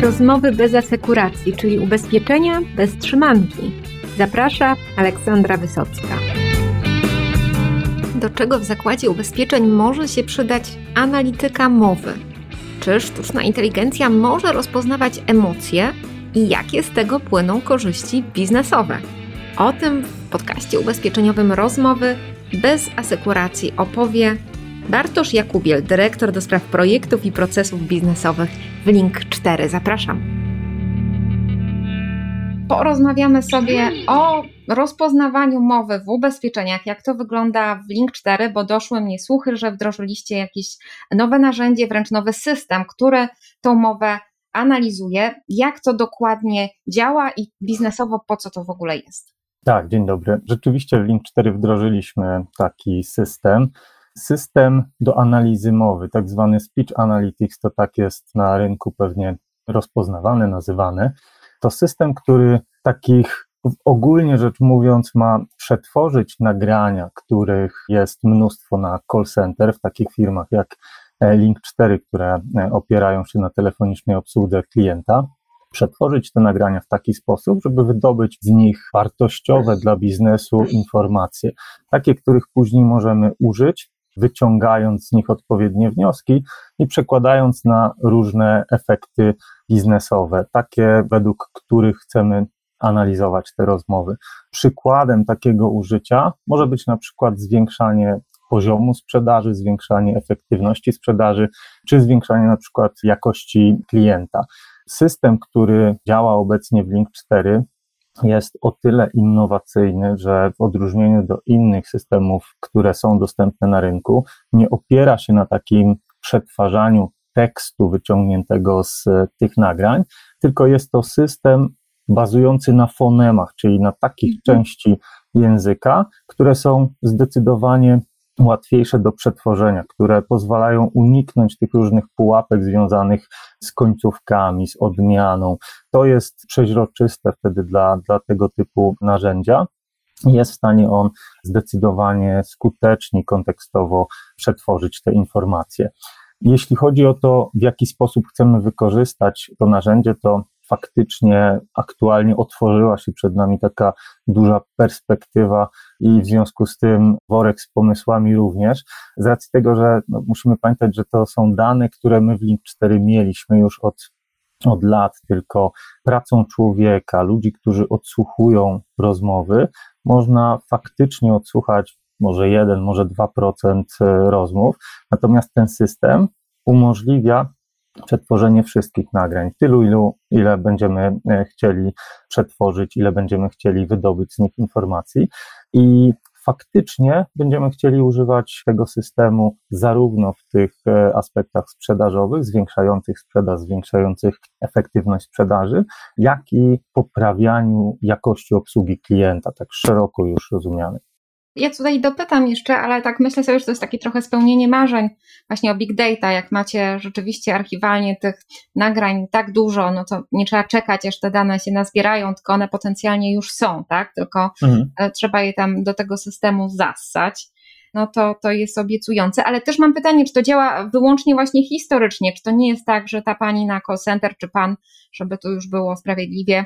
Rozmowy bez asekuracji, czyli ubezpieczenia bez trzymanki. Zaprasza Aleksandra Wysocka. Do czego w zakładzie ubezpieczeń może się przydać analityka mowy? Czy sztuczna inteligencja może rozpoznawać emocje i jakie z tego płyną korzyści biznesowe? O tym w podcaście ubezpieczeniowym Rozmowy bez asekuracji opowie Bartosz Jakubiel, dyrektor do spraw projektów i procesów biznesowych w Link 4. Zapraszam. Porozmawiamy sobie o rozpoznawaniu mowy w ubezpieczeniach, jak to wygląda w Link 4, bo doszły mnie słuchy, że wdrożyliście jakieś nowe narzędzie, wręcz nowy system, który tą mowę analizuje. Jak to dokładnie działa i biznesowo po co to w ogóle jest? Tak, dzień dobry. Rzeczywiście w Link 4 wdrożyliśmy taki system. System do analizy mowy, tak zwany Speech Analytics, to tak jest na rynku pewnie rozpoznawane, nazywane. To system, który takich ogólnie rzecz mówiąc ma przetworzyć nagrania, których jest mnóstwo na call center w takich firmach jak e, Link4, które e, opierają się na telefonicznej obsłudze klienta, przetworzyć te nagrania w taki sposób, żeby wydobyć z nich wartościowe dla biznesu informacje, takie, których później możemy użyć wyciągając z nich odpowiednie wnioski i przekładając na różne efekty biznesowe, takie według których chcemy analizować te rozmowy. Przykładem takiego użycia może być na przykład zwiększanie poziomu sprzedaży, zwiększanie efektywności sprzedaży, czy zwiększanie na przykład jakości klienta. System, który działa obecnie w Link 4, jest o tyle innowacyjny, że w odróżnieniu do innych systemów, które są dostępne na rynku, nie opiera się na takim przetwarzaniu tekstu wyciągniętego z tych nagrań, tylko jest to system bazujący na fonemach, czyli na takich mhm. części języka, które są zdecydowanie łatwiejsze do przetworzenia, które pozwalają uniknąć tych różnych pułapek związanych z końcówkami, z odmianą. To jest przeźroczyste wtedy dla, dla tego typu narzędzia. Jest w stanie on zdecydowanie skuteczniej kontekstowo przetworzyć te informacje. Jeśli chodzi o to, w jaki sposób chcemy wykorzystać to narzędzie, to faktycznie aktualnie otworzyła się przed nami taka duża perspektywa i w związku z tym worek z pomysłami również, z racji tego, że no, musimy pamiętać, że to są dane, które my w Link 4 mieliśmy już od od lat, tylko pracą człowieka, ludzi, którzy odsłuchują rozmowy, można faktycznie odsłuchać może 1, może 2% e, rozmów. Natomiast ten system umożliwia przetworzenie wszystkich nagrań, tylu, ilu, ile będziemy e, chcieli przetworzyć, ile będziemy chcieli wydobyć z nich informacji i faktycznie będziemy chcieli używać tego systemu zarówno w tych e, aspektach sprzedażowych, zwiększających sprzedaż, zwiększających efektywność sprzedaży, jak i poprawianiu jakości obsługi klienta, tak szeroko już rozumianej. Ja tutaj dopytam jeszcze, ale tak myślę sobie, że to jest takie trochę spełnienie marzeń właśnie o big data. Jak macie rzeczywiście archiwalnie tych nagrań tak dużo, no to nie trzeba czekać, aż te dane się nazbierają, tylko one potencjalnie już są, tak? Tylko mhm. E, trzeba je tam do tego systemu zassać no to, to jest obiecujące. Ale też mam pytanie, czy to działa wyłącznie właśnie historycznie? Czy to nie jest tak, że ta pani na call center, czy pan, żeby to już było sprawiedliwie,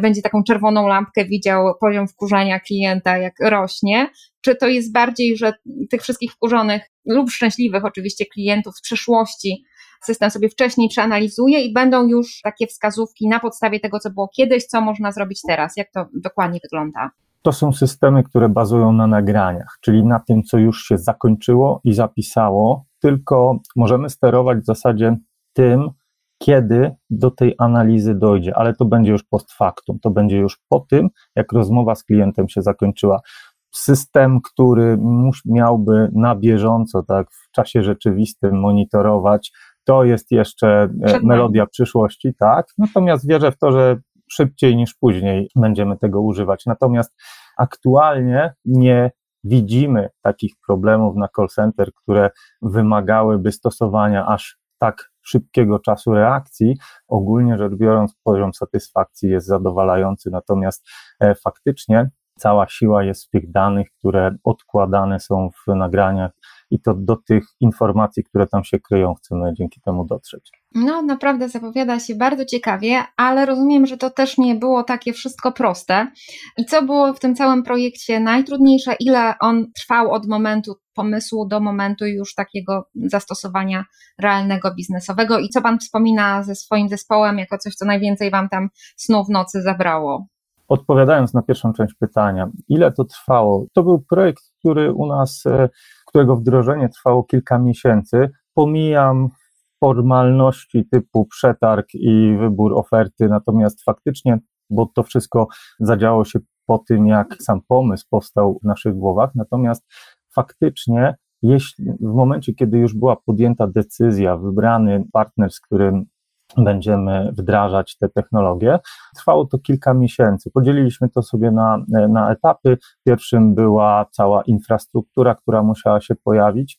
będzie taką czerwoną lampkę widział poziom wkurzania klienta, jak rośnie? Czy to jest bardziej, że tych wszystkich wkurzonych lub szczęśliwych oczywiście klientów z przeszłości system sobie wcześniej przeanalizuje i będą już takie wskazówki na podstawie tego, co było kiedyś, co można zrobić teraz? Jak to dokładnie wygląda? To są systemy, które bazują na nagraniach, czyli na tym, co już się zakończyło i zapisało, tylko możemy sterować w zasadzie tym, kiedy do tej analizy dojdzie, ale to będzie już post factum, to będzie już po tym, jak rozmowa z klientem się zakończyła. System, który miałby na bieżąco, tak, w czasie rzeczywistym monitorować, to jest jeszcze e, melodia przyszłości, tak. Natomiast wierzę w to, że szybciej niż później będziemy tego używać. Natomiast aktualnie nie widzimy takich problemów na call center, które wymagałyby stosowania aż tak szybkiego czasu reakcji. Ogólnie rzecz biorąc, poziom satysfakcji jest zadowalający, natomiast e, faktycznie cała siła jest w tych danych, które odkładane są w nagraniach i to do tych informacji, które tam się kryją, chcemy dzięki temu dotrzeć. No, naprawdę zapowiada się bardzo ciekawie, ale rozumiem, że to też nie było takie wszystko proste. I co było w tym całym projekcie najtrudniejsze? Ile on trwał od momentu pomysłu do momentu już takiego zastosowania realnego biznesowego? I co Pan wspomina ze swoim zespołem jako coś, co najwięcej Wam tam snu w nocy zabrało? Odpowiadając na pierwszą część pytania, ile to trwało? To był projekt, który u nas, e, którego wdrożenie trwało kilka miesięcy. Pomijam formalności typu przetarg i wybór oferty, natomiast faktycznie, bo to wszystko zadziało się po tym, jak sam pomysł powstał w naszych głowach, natomiast faktycznie, jeśli w momencie, kiedy już była podjęta decyzja, wybrany partner, z którym będziemy wdrażać te technologie. Trwało to kilka miesięcy. Podzieliliśmy to sobie na, na etapy. Pierwszym była cała infrastruktura, która musiała się pojawić.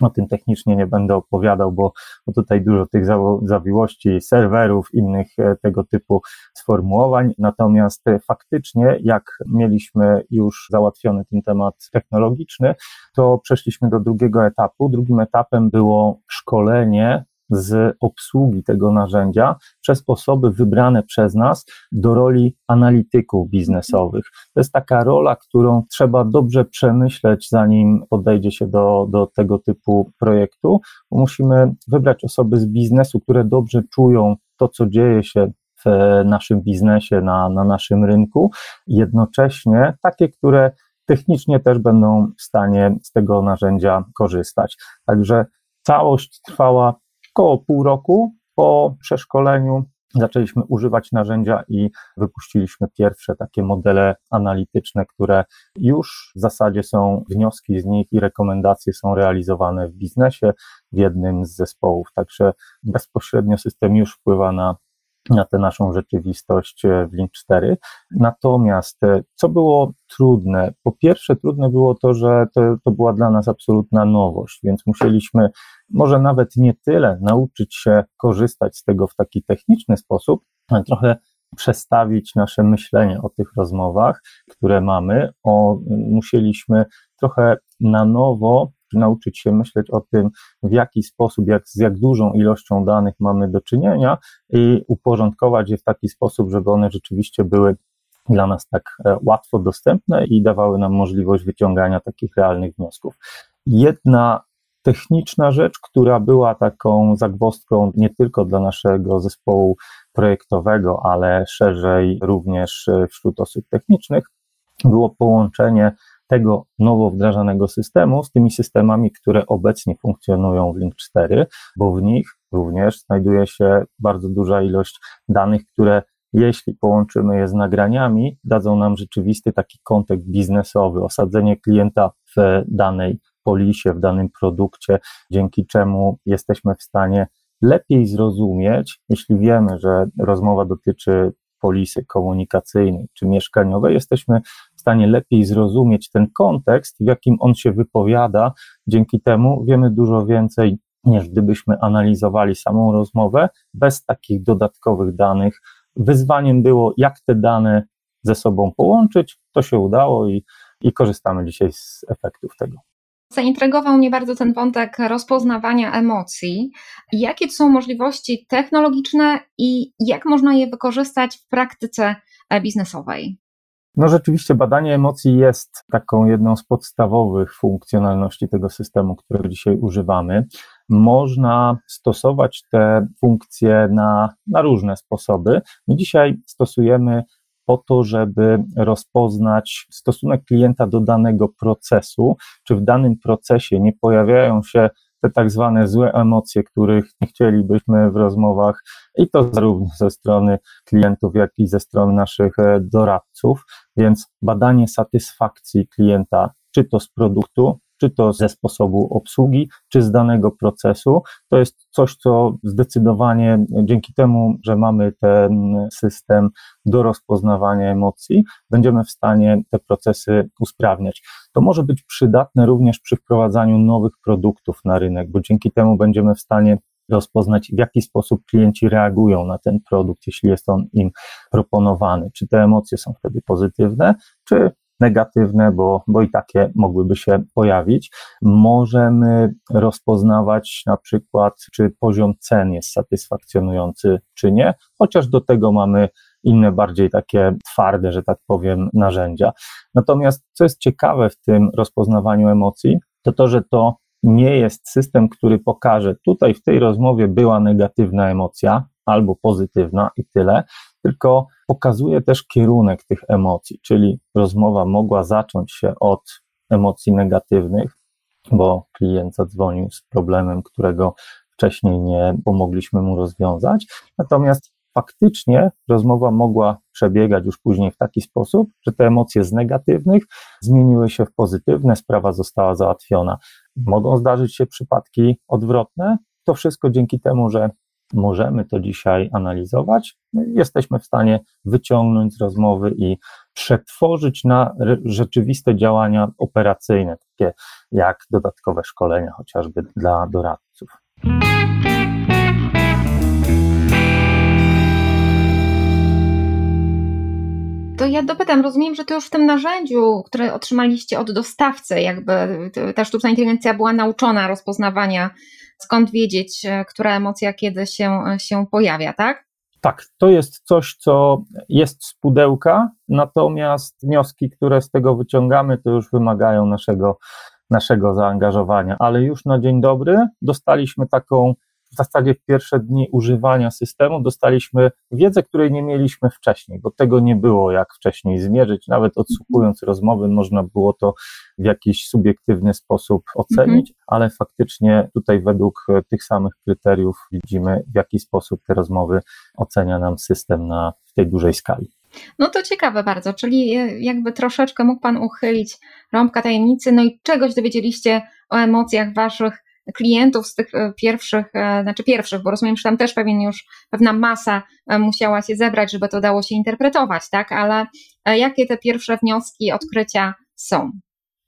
O tym technicznie nie będę opowiadał, bo, bo tutaj dużo tych zawiłości, serwerów, innych e, tego typu sformułowań. Natomiast e, faktycznie, jak mieliśmy już załatwiony ten temat technologiczny, to przeszliśmy do drugiego etapu. Drugim etapem było szkolenie z obsługi tego narzędzia przez osoby wybrane przez nas do roli analityków biznesowych. To jest taka rola, którą trzeba dobrze przemyśleć, zanim podejdzie się do, do tego typu projektu. Musimy wybrać osoby z biznesu, które dobrze czują to, co dzieje się w naszym biznesie, na, na naszym rynku, jednocześnie takie, które technicznie też będą w stanie z tego narzędzia korzystać. Także całość trwała Około pół roku po przeszkoleniu zaczęliśmy używać narzędzia i wypuściliśmy pierwsze takie modele analityczne, które już w zasadzie są wnioski z nich i rekomendacje są realizowane w biznesie w jednym z zespołów. Także bezpośrednio system już wpływa na na tę naszą rzeczywistość e, w Link 4. Natomiast e, co było trudne? Po pierwsze, trudne było to, że to, to była dla nas absolutna nowość, więc musieliśmy może nawet nie tyle nauczyć się korzystać z tego w taki techniczny sposób, ale trochę przestawić nasze myślenie o tych rozmowach, które mamy. O, musieliśmy trochę na nowo nauczyć się myśleć o tym, w jaki sposób, jak, z jak dużą ilością danych mamy do czynienia i uporządkować je w taki sposób, żeby one rzeczywiście były dla nas tak e, łatwo dostępne i dawały nam możliwość wyciągania takich realnych wniosków. Jedna techniczna rzecz, która była taką zagwozdką nie tylko dla naszego zespołu projektowego, ale szerzej również e, wśród osób technicznych, było połączenie tego nowo wdrażanego systemu z tymi systemami, które obecnie funkcjonują w Link 4, bo w nich również znajduje się bardzo duża ilość danych, które jeśli połączymy je z nagraniami, dadzą nam rzeczywisty taki kontekst biznesowy, osadzenie klienta w danej polisie, w danym produkcie, dzięki czemu jesteśmy w stanie lepiej zrozumieć, jeśli wiemy, że rozmowa dotyczy polisy komunikacyjnej czy mieszkaniowej, jesteśmy stanie lepiej zrozumieć ten kontekst, w jakim on się wypowiada. Dzięki temu wiemy dużo więcej niż gdybyśmy analizowali samą rozmowę bez takich dodatkowych danych. Wyzwaniem było, jak te dane ze sobą połączyć. To się udało i, i korzystamy dzisiaj z efektów tego. Zaintrygował mnie bardzo ten wątek rozpoznawania emocji. Jakie są możliwości technologiczne i jak można je wykorzystać w praktyce biznesowej? No rzeczywiście badanie emocji jest taką jedną z podstawowych funkcjonalności tego systemu, którego dzisiaj używamy. Można stosować te funkcje na, na różne sposoby. My dzisiaj stosujemy po to, żeby rozpoznać stosunek klienta do danego procesu, czy w danym procesie nie pojawiają się te tak zwane złe emocje, których nie chcielibyśmy w rozmowach, i to zarówno ze strony klientów, jak i ze strony naszych e, doradców. Więc badanie satysfakcji klienta, czy to z produktu, czy to ze sposobu obsługi, czy z danego procesu. To jest coś, co zdecydowanie dzięki temu, że mamy ten system do rozpoznawania emocji, będziemy w stanie te procesy usprawniać. To może być przydatne również przy wprowadzaniu nowych produktów na rynek, bo dzięki temu będziemy w stanie rozpoznać, w jaki sposób klienci reagują na ten produkt, jeśli jest on im proponowany. Czy te emocje są wtedy pozytywne, czy negatywne, bo, bo i takie mogłyby się pojawić. Możemy rozpoznawać na przykład, czy poziom cen jest satysfakcjonujący, czy nie, chociaż do tego mamy inne, bardziej takie twarde, że tak powiem, narzędzia. Natomiast co jest ciekawe w tym rozpoznawaniu emocji, to to, że to nie jest system, który pokaże, tutaj w tej rozmowie była negatywna emocja albo pozytywna i tyle, tylko pokazuje też kierunek tych emocji, czyli rozmowa mogła zacząć się od emocji negatywnych, bo klient zadzwonił z problemem, którego wcześniej nie pomogliśmy mu rozwiązać. Natomiast faktycznie rozmowa mogła przebiegać już później w taki sposób, że te emocje z negatywnych zmieniły się w pozytywne, sprawa została załatwiona. Mogą zdarzyć się przypadki odwrotne. To wszystko dzięki temu, że możemy to dzisiaj analizować, no jesteśmy w stanie wyciągnąć z rozmowy i przetworzyć na rzeczywiste działania operacyjne, takie jak dodatkowe szkolenia, chociażby dla doradców. To ja dopytam, rozumiem, że to już w tym narzędziu, które otrzymaliście od dostawcy, jakby ta sztuczna inteligencja była nauczona rozpoznawania, skąd wiedzieć, e, która emocja kiedy się, się pojawia, tak? Tak, to jest coś, co jest z pudełka, natomiast wnioski, które z tego wyciągamy, to już wymagają naszego, naszego zaangażowania. Ale już na dzień dobry dostaliśmy taką w zasadzie w pierwsze dni używania systemu dostaliśmy wiedzę, której nie mieliśmy wcześniej, bo tego nie było jak wcześniej zmierzyć. Nawet odsłuchując rozmowy, można było to w jakiś subiektywny sposób ocenić, mhm. ale faktycznie tutaj według tych samych kryteriów widzimy, w jaki sposób te rozmowy ocenia nam system na w tej dużej skali. No to ciekawe bardzo, czyli jakby troszeczkę mógł Pan uchylić rąbka tajemnicy, no i czegoś dowiedzieliście o emocjach Waszych klientów z tych e, pierwszych, e, znaczy pierwszych, bo rozumiem, że tam też pewien już pewna masa e, musiała się zebrać, żeby to dało się interpretować, tak? Ale jakie te pierwsze wnioski, odkrycia są?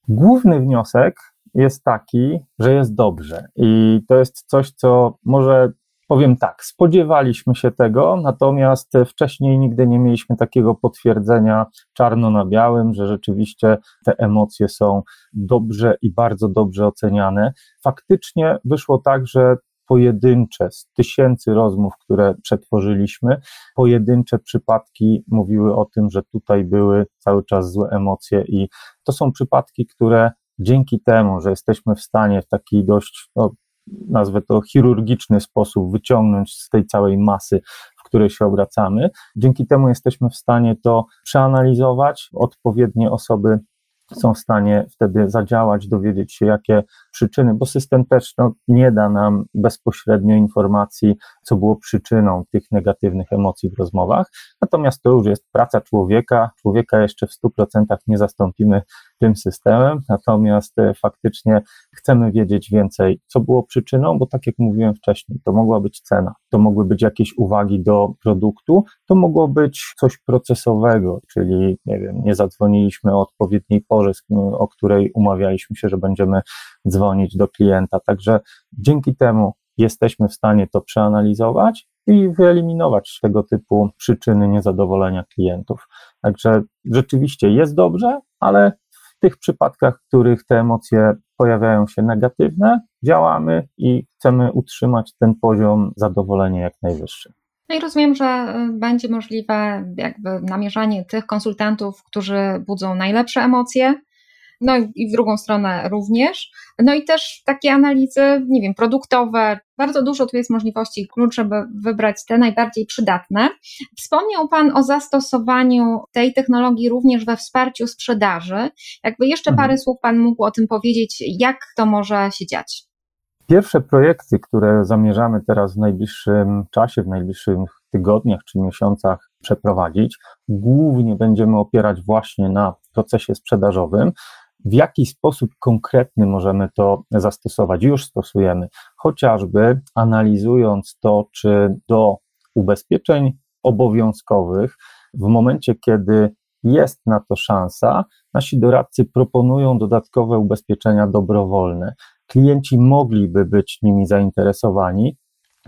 Główny wniosek jest taki, że jest dobrze. I to jest coś, co może Powiem tak, spodziewaliśmy się tego, natomiast wcześniej nigdy nie mieliśmy takiego potwierdzenia czarno na białym, że rzeczywiście te emocje są dobrze i bardzo dobrze oceniane. Faktycznie wyszło tak, że pojedyncze z tysięcy rozmów, które przetworzyliśmy, pojedyncze przypadki mówiły o tym, że tutaj były cały czas złe emocje i to są przypadki, które dzięki temu, że jesteśmy w stanie w taki dość no, nazwę to chirurgiczny sposób wyciągnąć z tej całej masy, w której się obracamy. Dzięki temu jesteśmy w stanie to przeanalizować, odpowiednie osoby są w stanie wtedy zadziałać, dowiedzieć się, jakie przyczyny, bo system też no, nie da nam bezpośrednio informacji, co było przyczyną tych negatywnych emocji w rozmowach. Natomiast to już jest praca człowieka. Człowieka jeszcze w 100% nie zastąpimy tym systemem, natomiast e, faktycznie chcemy wiedzieć więcej, co było przyczyną, bo tak jak mówiłem wcześniej, to mogła być cena, to mogły być jakieś uwagi do produktu, to mogło być coś procesowego, czyli nie wiem, nie zadzwoniliśmy o odpowiedniej porze, o której umawialiśmy się, że będziemy dzwonić do klienta. Także dzięki temu jesteśmy w stanie to przeanalizować i wyeliminować tego typu przyczyny niezadowolenia klientów. Także rzeczywiście jest dobrze, ale w tych przypadkach, w których te emocje pojawiają się negatywne, działamy i chcemy utrzymać ten poziom zadowolenia jak najwyższy. No i rozumiem, że y, będzie możliwe jakby namierzanie tych konsultantów, którzy budzą najlepsze emocje, no i w drugą stronę również. No i też takie analizy, nie wiem, produktowe. Bardzo dużo tu jest możliwości, klucz, żeby wybrać te najbardziej przydatne. Wspomniał Pan o zastosowaniu tej technologii również we wsparciu sprzedaży. Jakby jeszcze mhm. parę słów Pan mógł o tym powiedzieć, jak to może się dziać? Pierwsze projekty, które zamierzamy teraz w najbliższym czasie, w najbliższych tygodniach czy miesiącach przeprowadzić, głównie będziemy opierać właśnie na procesie sprzedażowym, w jaki sposób konkretny możemy to zastosować? Już stosujemy, chociażby analizując to, czy do ubezpieczeń obowiązkowych, w momencie, kiedy jest na to szansa, nasi doradcy proponują dodatkowe ubezpieczenia dobrowolne. Klienci mogliby być nimi zainteresowani,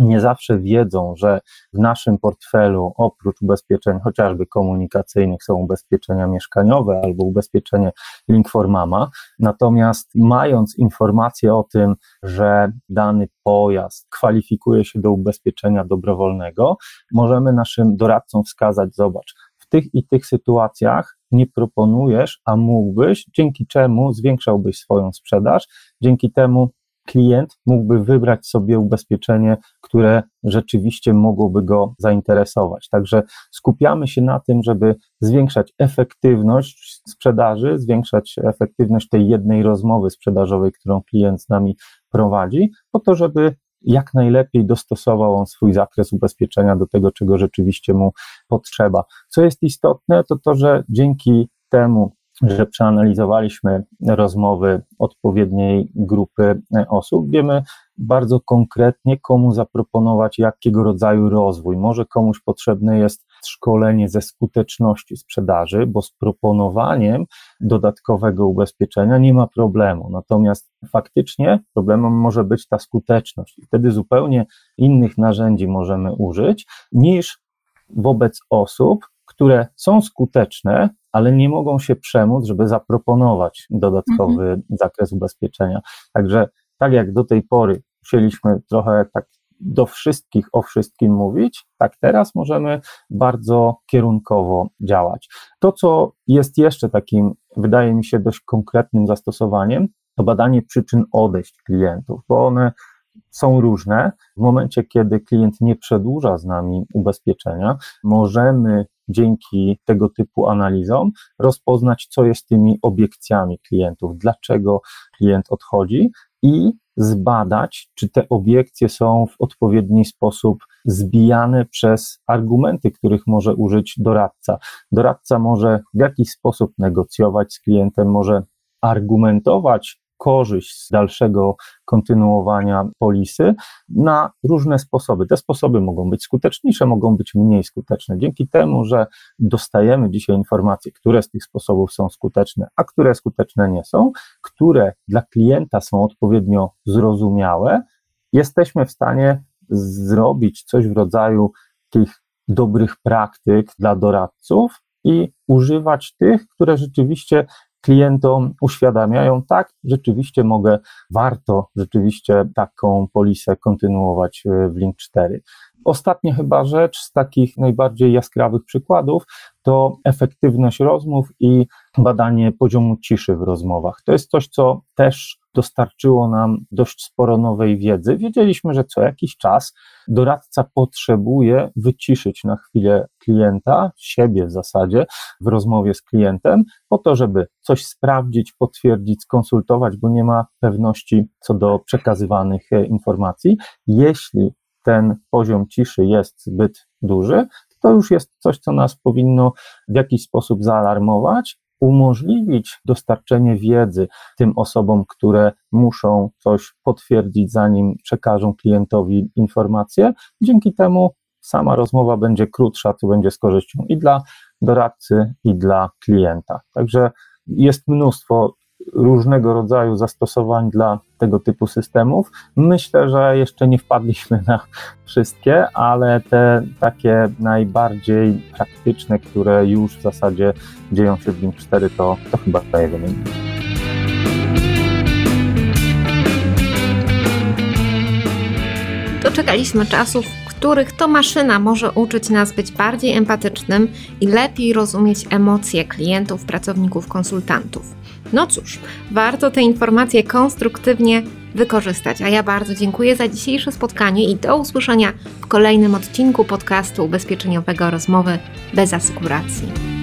nie zawsze wiedzą, że w naszym portfelu oprócz ubezpieczeń chociażby komunikacyjnych są ubezpieczenia mieszkaniowe albo ubezpieczenie Link for Mama. Natomiast mając informację o tym, że dany pojazd kwalifikuje się do ubezpieczenia dobrowolnego, możemy naszym doradcom wskazać, zobacz, w tych i tych sytuacjach nie proponujesz, a mógłbyś, dzięki czemu zwiększałbyś swoją sprzedaż, dzięki temu klient mógłby wybrać sobie ubezpieczenie, które rzeczywiście mogłoby go zainteresować. Także skupiamy się na tym, żeby zwiększać efektywność sprzedaży, zwiększać efektywność tej jednej rozmowy sprzedażowej, którą klient z nami prowadzi, po to, żeby jak najlepiej dostosował on swój zakres ubezpieczenia do tego, czego rzeczywiście mu potrzeba. Co jest istotne, to to, że dzięki temu że przeanalizowaliśmy rozmowy odpowiedniej grupy osób, wiemy bardzo konkretnie, komu zaproponować jakiego rodzaju rozwój. Może komuś potrzebne jest szkolenie ze skuteczności sprzedaży, bo z proponowaniem dodatkowego ubezpieczenia nie ma problemu. Natomiast faktycznie problemem może być ta skuteczność. I wtedy zupełnie innych narzędzi możemy użyć niż wobec osób, które są skuteczne, ale nie mogą się przemóc, żeby zaproponować dodatkowy mhm. zakres ubezpieczenia. Także tak jak do tej pory musieliśmy trochę tak do wszystkich o wszystkim mówić, tak teraz możemy bardzo kierunkowo działać. To, co jest jeszcze takim, wydaje mi się, dość konkretnym zastosowaniem, to badanie przyczyn odejść klientów, bo one są różne. W momencie, kiedy klient nie przedłuża z nami ubezpieczenia, możemy dzięki tego typu analizom rozpoznać, co jest tymi obiekcjami klientów, dlaczego klient odchodzi i zbadać, czy te obiekcje są w odpowiedni sposób zbijane przez argumenty, których może użyć doradca. Doradca może w jakiś sposób negocjować z klientem, może argumentować korzyść z dalszego kontynuowania polisy na różne sposoby. Te sposoby mogą być skuteczniejsze, mogą być mniej skuteczne. Dzięki temu, że dostajemy dzisiaj informacje, które z tych sposobów są skuteczne, a które skuteczne nie są, które dla klienta są odpowiednio zrozumiałe, jesteśmy w stanie zrobić coś w rodzaju tych dobrych praktyk dla doradców i używać tych, które rzeczywiście klientom uświadamiają, tak, rzeczywiście mogę, warto rzeczywiście taką polisę kontynuować e, w Link 4. Ostatnia chyba rzecz z takich najbardziej jaskrawych przykładów to efektywność rozmów i badanie poziomu ciszy w rozmowach. To jest coś, co też dostarczyło nam dość sporo nowej wiedzy. Wiedzieliśmy, że co jakiś czas doradca potrzebuje wyciszyć na chwilę klienta, siebie w zasadzie, w rozmowie z klientem, po to, żeby coś sprawdzić, potwierdzić, skonsultować, bo nie ma pewności co do przekazywanych e, informacji. Jeśli ten poziom ciszy jest zbyt duży, to już jest coś, co nas powinno w jakiś sposób zaalarmować, umożliwić dostarczenie wiedzy tym osobom, które muszą coś potwierdzić, zanim przekażą klientowi informację. Dzięki temu sama rozmowa będzie krótsza, to będzie z korzyścią i dla doradcy, i dla klienta. Także jest mnóstwo różnego rodzaju zastosowań dla tego typu systemów. Myślę, że jeszcze nie wpadliśmy na wszystkie, ale te takie najbardziej praktyczne, które już w zasadzie dzieją się w Link 4, to, to chyba daje wynik. Doczekaliśmy czasów, których to maszyna może uczyć nas być bardziej empatycznym i lepiej rozumieć emocje klientów, pracowników, konsultantów. No cóż, warto te informacje konstruktywnie wykorzystać. A ja bardzo dziękuję za dzisiejsze spotkanie i do usłyszenia w kolejnym odcinku podcastu ubezpieczeniowego Rozmowy bez asekuracji.